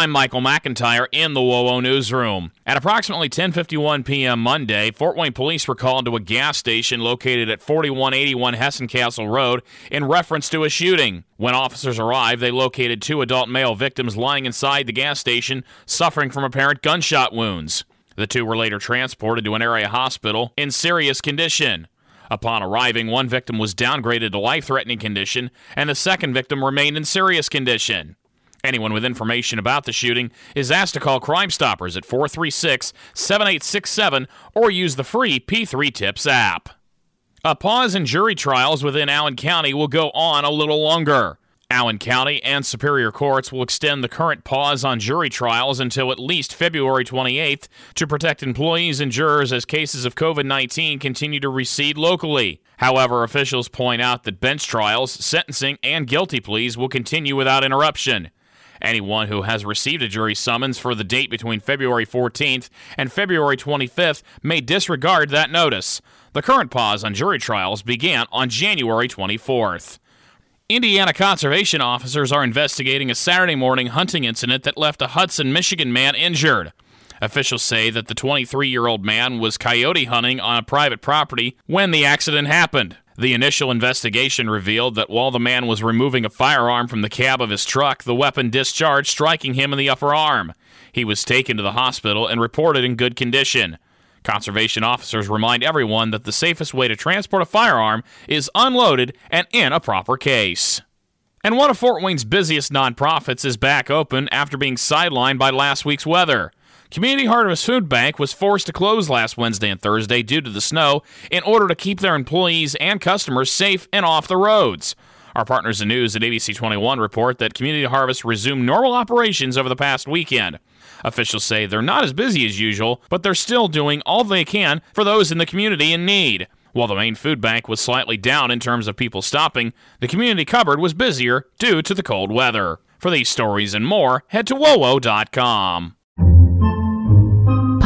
I'm Michael McIntyre in the WOWO newsroom. At approximately 10:51 p.m. Monday, Fort Wayne police were called to a gas station located at 4181 Hessen Cassel Road in reference to a shooting. When officers arrived, they located two adult male victims lying inside the gas station suffering from apparent gunshot wounds. The two were later transported to an area hospital in serious condition. Upon arriving, one victim was downgraded to life threatening condition, and the second victim remained in serious condition. Anyone with information about the shooting is asked to call Crime Stoppers at 436 7867 or use the free P3 Tips app. A pause in jury trials within Allen County will go on a little longer. Allen County and Superior Courts will extend the current pause on jury trials until at least February 28th to protect employees and jurors as cases of COVID 19 continue to recede locally. However, officials point out that bench trials, sentencing, and guilty pleas will continue without interruption. Anyone who has received a jury summons for the date between February 14th and February 25th may disregard that notice. The current pause on jury trials began on January 24th. Indiana conservation officers are investigating a Saturday morning hunting incident that left a Hudson, Michigan man injured. Officials say that the 23 year old man was coyote hunting on a private property when the accident happened. The initial investigation revealed that while the man was removing a firearm from the cab of his truck, the weapon discharged, striking him in the upper arm. He was taken to the hospital and reported in good condition. Conservation officers remind everyone that the safest way to transport a firearm is unloaded and in a proper case. And one of Fort Wayne's busiest nonprofits is back open after being sidelined by last week's weather. Community Harvest Food Bank was forced to close last Wednesday and Thursday due to the snow in order to keep their employees and customers safe and off the roads. Our partners in news at ABC 21 report that Community Harvest resumed normal operations over the past weekend. Officials say they're not as busy as usual, but they're still doing all they can for those in the community in need. While the main food bank was slightly down in terms of people stopping, the community cupboard was busier due to the cold weather. For these stories and more, head to WOWO.com.